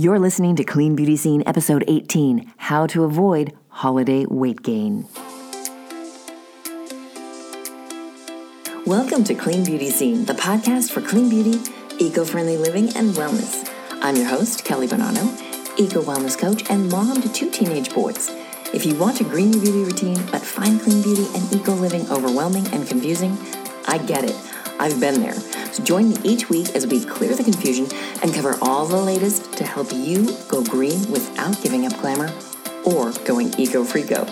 You're listening to Clean Beauty Scene, episode 18 How to Avoid Holiday Weight Gain. Welcome to Clean Beauty Scene, the podcast for clean beauty, eco friendly living, and wellness. I'm your host, Kelly Bonanno, eco wellness coach and mom to two teenage boys. If you want a green beauty routine but find clean beauty and eco living overwhelming and confusing, I get it. I've been there. So join me each week as we clear the confusion and cover all the latest to help you go green without giving up glamour or going eco freako.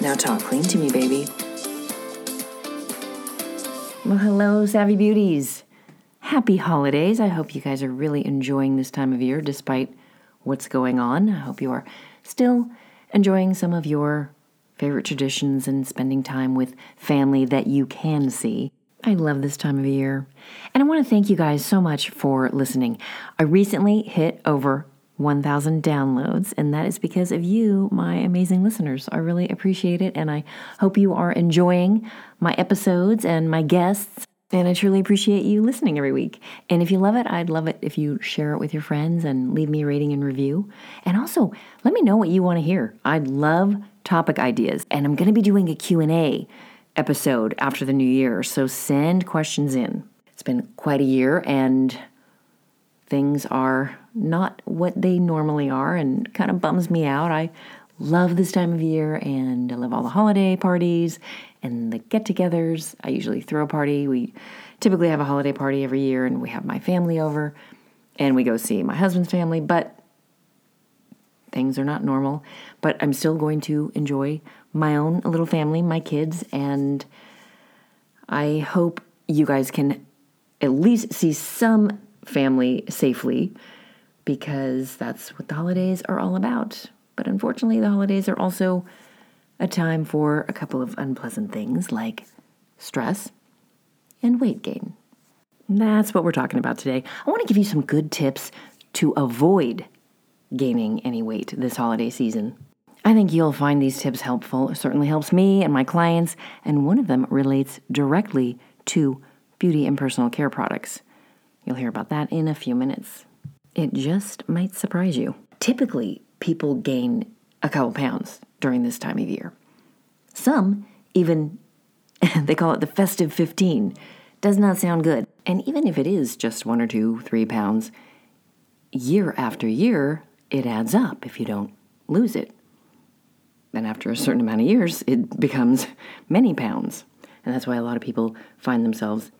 Now talk clean to me, baby. Well, hello, Savvy Beauties. Happy holidays. I hope you guys are really enjoying this time of year despite what's going on. I hope you are still enjoying some of your favorite traditions and spending time with family that you can see. I love this time of year. And I want to thank you guys so much for listening. I recently hit over 1,000 downloads, and that is because of you, my amazing listeners. I really appreciate it, and I hope you are enjoying my episodes and my guests. And I truly appreciate you listening every week. And if you love it, I'd love it if you share it with your friends and leave me a rating and review. And also, let me know what you want to hear. I'd love topic ideas. And I'm going to be doing a Q&A episode after the new year. So send questions in. It's been quite a year and things are not what they normally are and kind of bums me out. I love this time of year and I love all the holiday parties and the get togethers. I usually throw a party. We typically have a holiday party every year and we have my family over and we go see my husband's family, but things are not normal. But I'm still going to enjoy my own little family, my kids, and I hope you guys can at least see some family safely because that's what the holidays are all about. But unfortunately, the holidays are also a time for a couple of unpleasant things like stress and weight gain. That's what we're talking about today. I want to give you some good tips to avoid gaining any weight this holiday season. I think you'll find these tips helpful. It certainly helps me and my clients, and one of them relates directly to beauty and personal care products. You'll hear about that in a few minutes. It just might surprise you. Typically, people gain a couple pounds during this time of year. Some even, they call it the festive 15. Does not sound good. And even if it is just one or two, three pounds, year after year, it adds up if you don't lose it. And after a certain amount of years, it becomes many pounds. And that's why a lot of people find themselves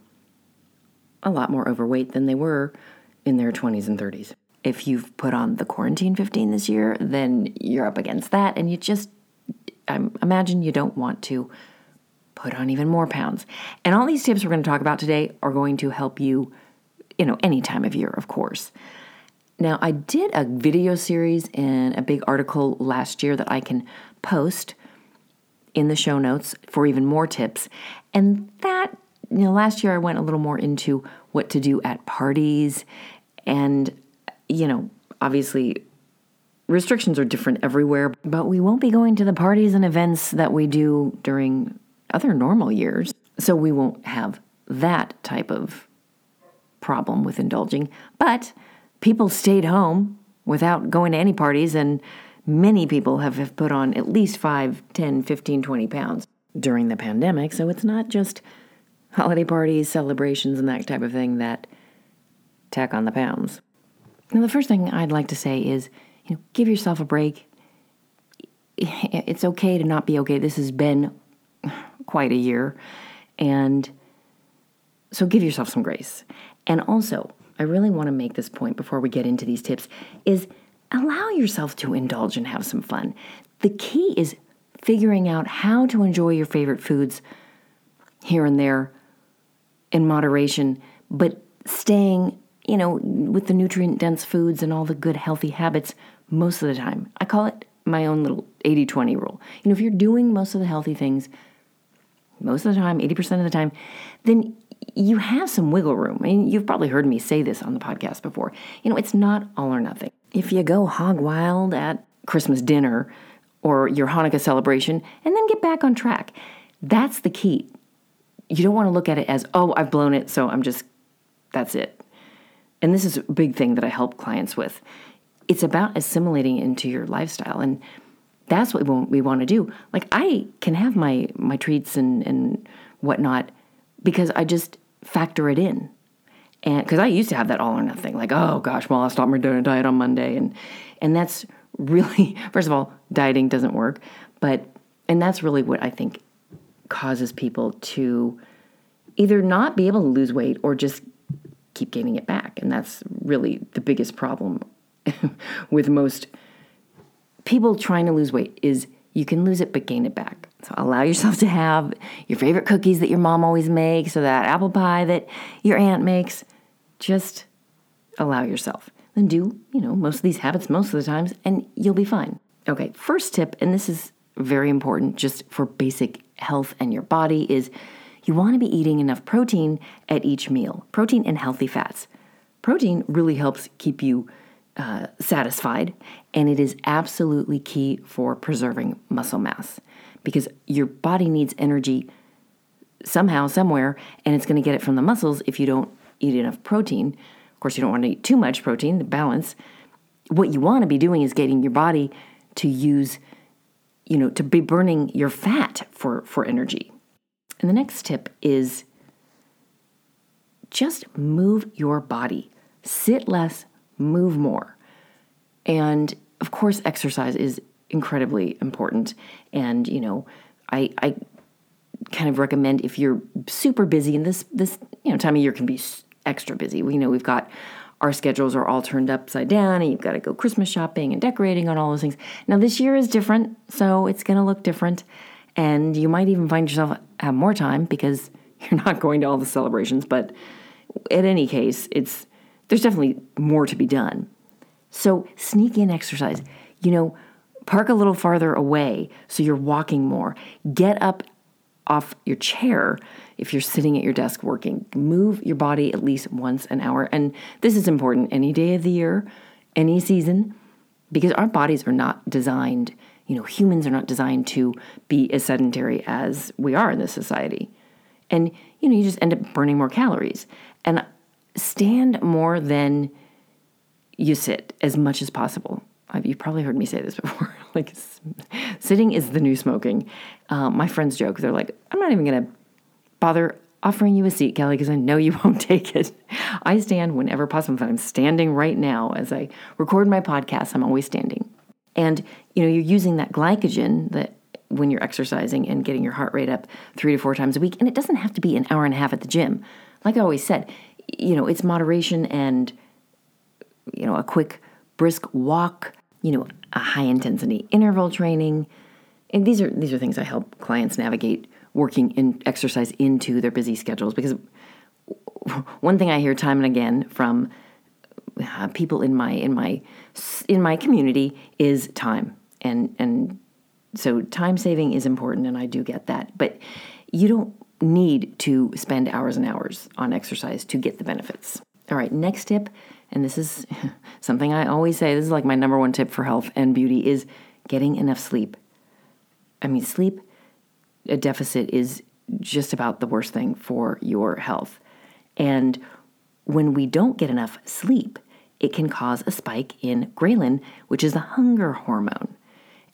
a lot more overweight than they were in their 20s and 30s. If you've put on the quarantine 15 this year, then you're up against that. And you just, I imagine you don't want to put on even more pounds. And all these tips we're going to talk about today are going to help you, you know, any time of year, of course. Now, I did a video series and a big article last year that I can post in the show notes for even more tips. And that, you know, last year I went a little more into what to do at parties. And, you know, obviously restrictions are different everywhere, but we won't be going to the parties and events that we do during other normal years. So we won't have that type of problem with indulging. But people stayed home without going to any parties, and many people have, have put on at least 5, 10, 15, 20 pounds during the pandemic. So it's not just holiday parties, celebrations, and that type of thing that tack on the pounds. Now, the first thing I'd like to say is, you know, give yourself a break. It's okay to not be okay. This has been quite a year. And so give yourself some grace. And also, I really want to make this point before we get into these tips is allow yourself to indulge and have some fun. The key is figuring out how to enjoy your favorite foods here and there in moderation, but staying, you know, with the nutrient dense foods and all the good healthy habits most of the time. I call it my own little 80 20 rule. You know, if you're doing most of the healthy things most of the time, 80% of the time, then you have some wiggle room. I mean, you've probably heard me say this on the podcast before. You know, it's not all or nothing. If you go hog wild at Christmas dinner or your Hanukkah celebration and then get back on track, that's the key. You don't want to look at it as, oh, I've blown it, so I'm just, that's it. And this is a big thing that I help clients with. it's about assimilating into your lifestyle. And that's what we want to do. Like I can have my my treats and and whatnot because I just factor it in. And because I used to have that all or nothing, like, oh gosh, well, I'll start my diet on Monday. And and that's really, first of all, dieting doesn't work. But and that's really what I think causes people to either not be able to lose weight or just keep gaining it back. And that's really the biggest problem with most people trying to lose weight is you can lose it but gain it back. So allow yourself to have your favorite cookies that your mom always makes or that apple pie that your aunt makes. Just allow yourself. Then do, you know, most of these habits most of the times and you'll be fine. Okay, first tip, and this is very important just for basic health and your body, is you want to be eating enough protein at each meal. Protein and healthy fats. Protein really helps keep you uh, satisfied, and it is absolutely key for preserving muscle mass because your body needs energy somehow, somewhere, and it's going to get it from the muscles if you don't eat enough protein. Of course, you don't want to eat too much protein, the balance. What you want to be doing is getting your body to use, you know, to be burning your fat for, for energy. And the next tip is just move your body. Sit less, move more. And of course, exercise is incredibly important. And, you know, I, I kind of recommend if you're super busy and this, this, you know, time of year can be extra busy. We know we've got our schedules are all turned upside down and you've got to go Christmas shopping and decorating on all those things. Now, this year is different, so it's going to look different. And you might even find yourself have more time because you're not going to all the celebrations. But in any case, it's there's definitely more to be done. So sneak in exercise. You know, park a little farther away so you're walking more. Get up off your chair if you're sitting at your desk working. Move your body at least once an hour. And this is important any day of the year, any season, because our bodies are not designed, you know, humans are not designed to be as sedentary as we are in this society. And, you know, you just end up burning more calories. And stand more than you sit as much as possible. You've probably heard me say this before. like, sitting is the new smoking. Uh, my friends joke. They're like, I'm not even going to bother offering you a seat, Kelly, because I know you won't take it. I stand whenever possible. I'm standing right now as I record my podcast. I'm always standing. And, you know, you're using that glycogen that when you're exercising and getting your heart rate up three to four times a week. And it doesn't have to be an hour and a half at the gym. Like I always said, you know, it's moderation and, you know, a quick brisk walk, you know, a high intensity interval training. And these are these are things I help clients navigate working in exercise into their busy schedules because one thing I hear time and again from uh, people in my in my in my community is time and and so time saving is important and I do get that but you don't need to spend hours and hours on exercise to get the benefits. All right, next tip, and this is something I always say, this is like my number one tip for health and beauty is getting enough sleep. I mean, sleep a deficit is just about the worst thing for your health. And when we don't get enough sleep, it can cause a spike in ghrelin, which is the hunger hormone.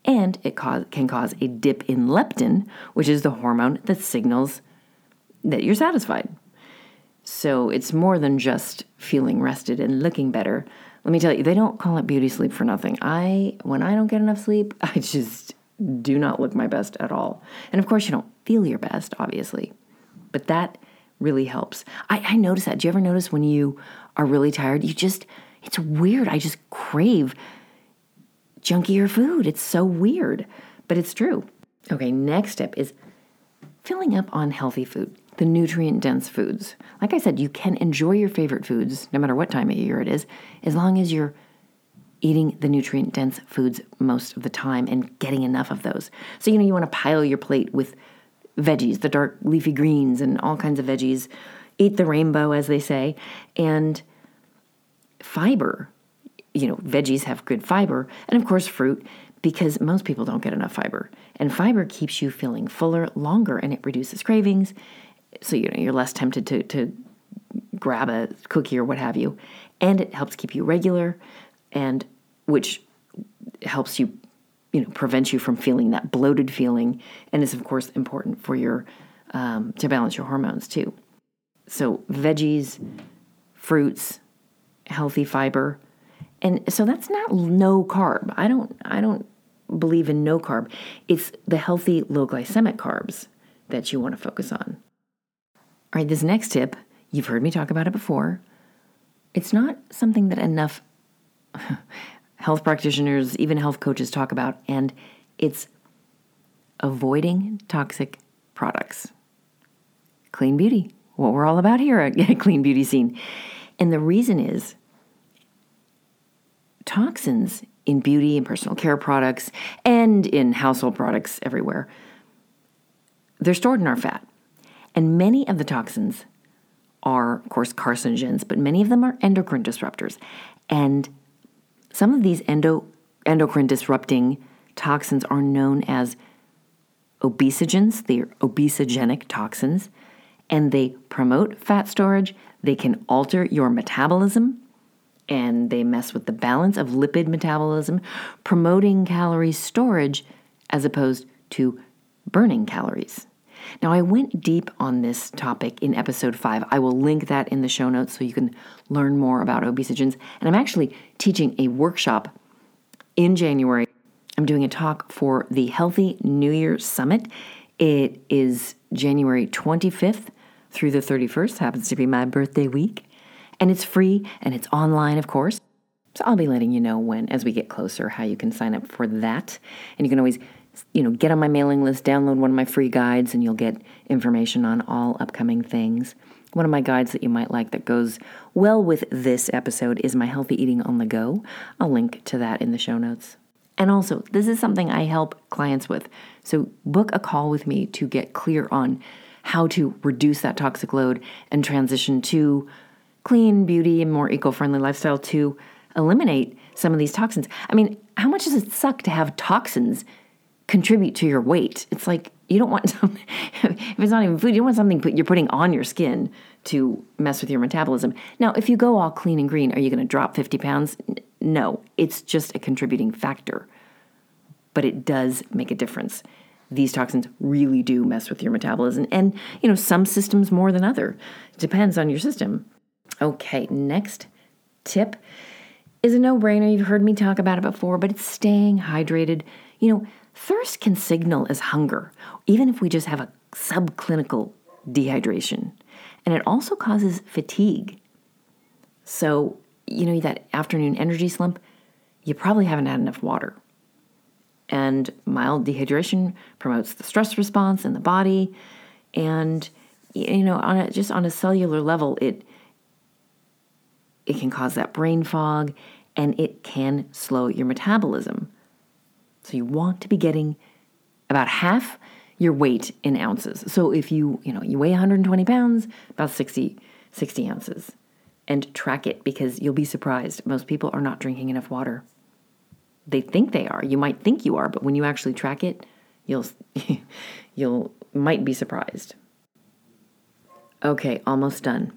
And it cause, can cause a dip in leptin, which is the hormone that signals that you're satisfied. So it's more than just feeling rested and looking better. Let me tell you, they don't call it beauty sleep for nothing. I when I don't get enough sleep, I just do not look my best at all. And of course, you don't feel your best, obviously, but that really helps. I, I notice that. Do you ever notice when you are really tired, you just, it's weird. I just crave junkier food. It's so weird, but it's true. Okay, next step is filling up on healthy food the nutrient dense foods. Like I said, you can enjoy your favorite foods no matter what time of year it is, as long as you're eating the nutrient dense foods most of the time and getting enough of those. So, you know, you want to pile your plate with veggies, the dark leafy greens, and all kinds of veggies. Eat the rainbow, as they say. And fiber, you know, veggies have good fiber. And of course, fruit, because most people don't get enough fiber. And fiber keeps you feeling fuller longer and it reduces cravings so you know you're less tempted to to grab a cookie or what have you, and it helps keep you regular. And which helps you, you know, prevent you from feeling that bloated feeling, and is of course important for your um, to balance your hormones too. So veggies, fruits, healthy fiber, and so that's not no carb. I don't I don't believe in no carb. It's the healthy low glycemic carbs that you want to focus on. All right, this next tip, you've heard me talk about it before. It's not something that enough health practitioners, even health coaches talk about, and it's avoiding toxic products. Clean beauty, what we're all about here at Clean Beauty Scene. And the reason is toxins in beauty and personal care products and in household products everywhere, they're stored in our fat. And many of the toxins are, of course, carcinogens, but many of them are endocrine disruptors. And some of these endo, endocrine disrupting toxins are known as obesogens, they're obesogenic toxins, and they promote fat storage, they can alter your metabolism, and they mess with the balance of lipid metabolism, promoting calorie storage as opposed to burning calories. Now, I went deep on this topic in episode five. I will link that in the show notes so you can learn more about obesogens. And I'm actually teaching a workshop in January. I'm doing a talk for the Healthy New Year Summit. It is January 25th through the 31st, happens to be my birthday week. And it's free and it's online, of course. So I'll be letting you know when, as we get closer, how you can sign up for that. And you can always you know, get on my mailing list, download one of my free guides, and you'll get information on all upcoming things. One of my guides that you might like that goes well with this episode is my Healthy Eating on the Go. I'll link to that in the show notes. And also, this is something I help clients with. So, book a call with me to get clear on how to reduce that toxic load and transition to clean beauty and more eco friendly lifestyle to eliminate some of these toxins. I mean, how much does it suck to have toxins contribute to your weight. It's like you don't want something, if it's not even food, you don't want something put, you're putting on your skin to mess with your metabolism. Now, if you go all clean and green, are you going to drop 50 pounds? No, it's just a contributing factor, but it does make a difference. These toxins really do mess with your metabolism, and you know some systems more than other. It depends on your system. Okay, next tip is a no-brainer. You've heard me talk about it before, but it's staying hydrated. You know, Thirst can signal as hunger, even if we just have a subclinical dehydration. And it also causes fatigue. So, you know, that afternoon energy slump, you probably haven't had enough water. And mild dehydration promotes the stress response in the body. And, you know, on a, just on a cellular level, it, it can cause that brain fog and it can slow your metabolism. So you want to be getting about half your weight in ounces. So if you, you know, you weigh 120 pounds, about 60, 60 ounces. And track it because you'll be surprised. Most people are not drinking enough water. They think they are. You might think you are, but when you actually track it, you'll you'll might be surprised. Okay, almost done.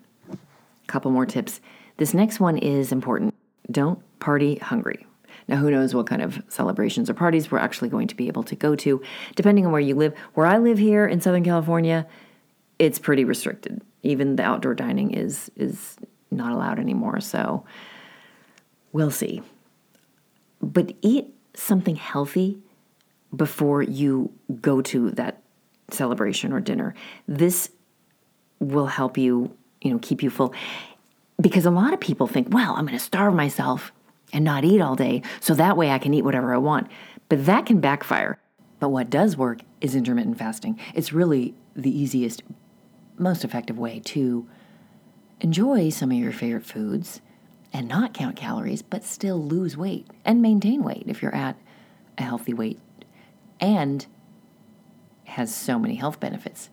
Couple more tips. This next one is important. Don't party hungry. Now, who knows what kind of celebrations or parties we're actually going to be able to go to, depending on where you live. Where I live here in Southern California, it's pretty restricted. Even the outdoor dining is is not allowed anymore. So we'll see. But eat something healthy before you go to that celebration or dinner. This will help you, you know, keep you full. Because a lot of people think, well, I'm going to starve myself and not eat all day so that way I can eat whatever I want. But that can backfire. But what does work is intermittent fasting. It's really the easiest, most effective way to enjoy some of your favorite foods and not count calories, but still lose weight and maintain weight if you're at a healthy weight and has so many health benefits.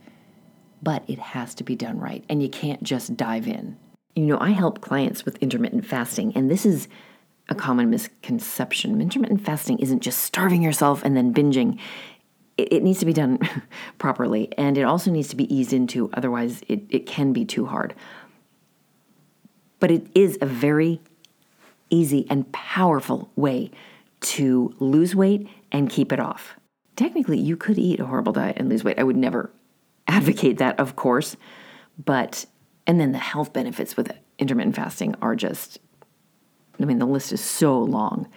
But it has to be done right, and you can't just dive in. You know, I help clients with intermittent fasting, and this is a common misconception. Intermittent fasting isn't just starving yourself and then binging. It, it needs to be done properly, and it also needs to be eased into, otherwise, it, it can be too hard. But it is a very easy, and powerful way to lose weight and keep it off. Technically, you could eat a horrible diet and lose weight. I would never advocate that, of course, but and then the health benefits with intermittent fasting are just, I mean, the list is so long.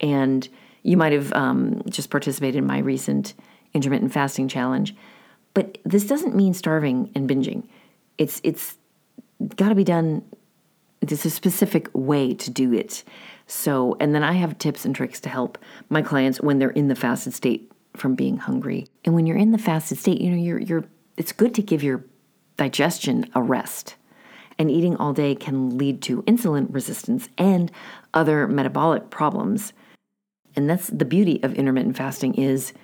And you might have um, just participated in my recent intermittent fasting challenge, but this doesn't mean starving and binging. It's it's got to be done. There's a specific way to do it. So, and then I have tips and tricks to help my clients when they're in the fasted state from being hungry. And when you're in the fasted state, you know, you're you're it's good to give your digestion a rest. And eating all day can lead to insulin resistance and other metabolic problems. And that's the beauty of intermittent fasting is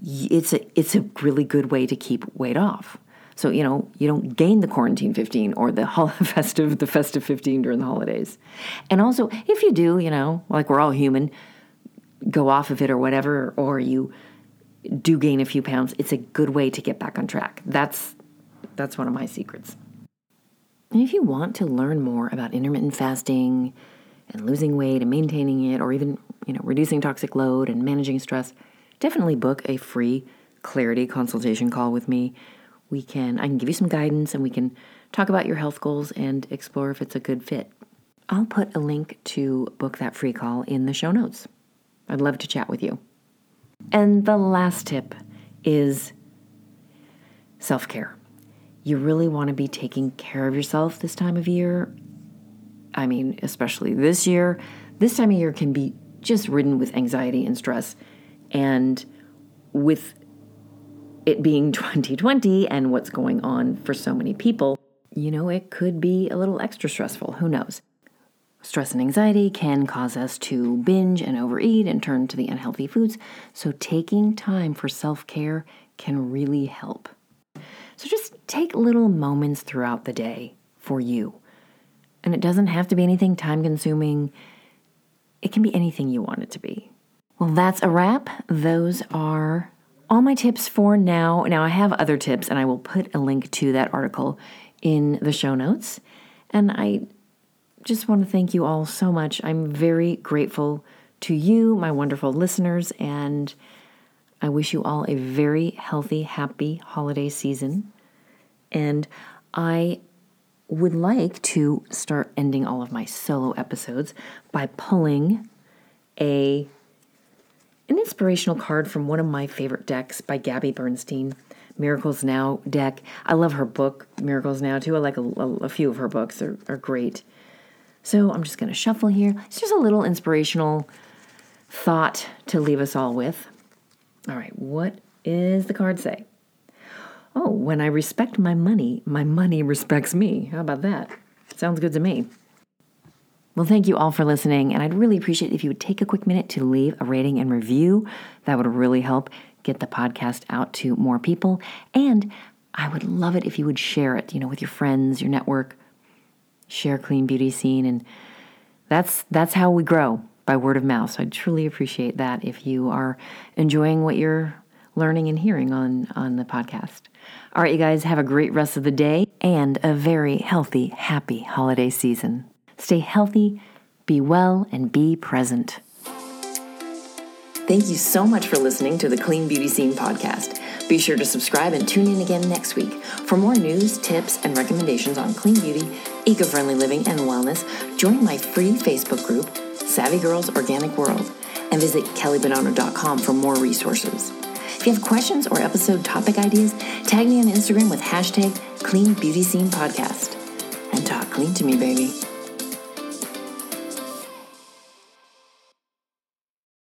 it's a it's a really good way to keep weight off. So, you know, you don't gain the quarantine 15 or the festive the festive 15 during the holidays. And also, if you do, you know, like we're all human, go off of it or whatever or you do gain a few pounds, it's a good way to get back on track. That's that's one of my secrets. And if you want to learn more about intermittent fasting and losing weight and maintaining it, or even you know reducing toxic load and managing stress, definitely book a free clarity consultation call with me. We can I can give you some guidance and we can talk about your health goals and explore if it's a good fit. I'll put a link to book that free call in the show notes. I'd love to chat with you. And the last tip is self care you really want to be taking care of yourself this time of year. I mean, especially this year. This time of year can be just ridden with anxiety and stress. And with it being 2020 and what's going on for so many people, you know, it could be a little extra stressful. Who knows? Stress and anxiety can cause us to binge and overeat and turn to the unhealthy foods. So, taking time for self care can really help. So just take little moments throughout the day for you. And it doesn't have to be anything time consuming, it can be anything you want it to be. Well, that's a wrap. Those are all my tips for now. Now, I have other tips, and I will put a link to that article in the show notes. And I just want to thank you all so much. I'm very grateful to you, my wonderful listeners, and I wish you all a very healthy, happy holiday season. And I would like to start ending all of my solo episodes by pulling a an inspirational card from one of my favorite decks by Gabby Bernstein, Miracles Now deck. I love her book, Miracles Now, too. I like a, a, a few of her books, they're, are great. So I'm just going to shuffle here. It's just a little inspirational thought to leave us all with. All right, what is the card say? Oh, when I respect my money, my money respects me. How about that? Sounds good to me. Well, thank you all for listening, and I'd really appreciate if you would take a quick minute to leave a rating and review. That would really help get the podcast out to more people. And I would love it if you would share it, you know, with your friends, your network. Share Clean Beauty Scene, and that's that's how we grow by word of mouth. So I'd truly appreciate that if you are enjoying what you're learning and hearing on, on the podcast. All right, you guys, have a great rest of the day and a very healthy, happy holiday season. Stay healthy, be well, and be present. Thank you so much for listening to the Clean Beauty Scene podcast. Be sure to subscribe and tune in again next week for more news, tips, and recommendations on clean beauty, eco friendly living, and wellness. Join my free Facebook group, Savvy Girls Organic World, and visit kellybonanno.com for more resources. If you have questions or episode topic ideas, tag me on Instagram with hashtag Clean Beauty Scene Podcast. And talk clean to me, baby.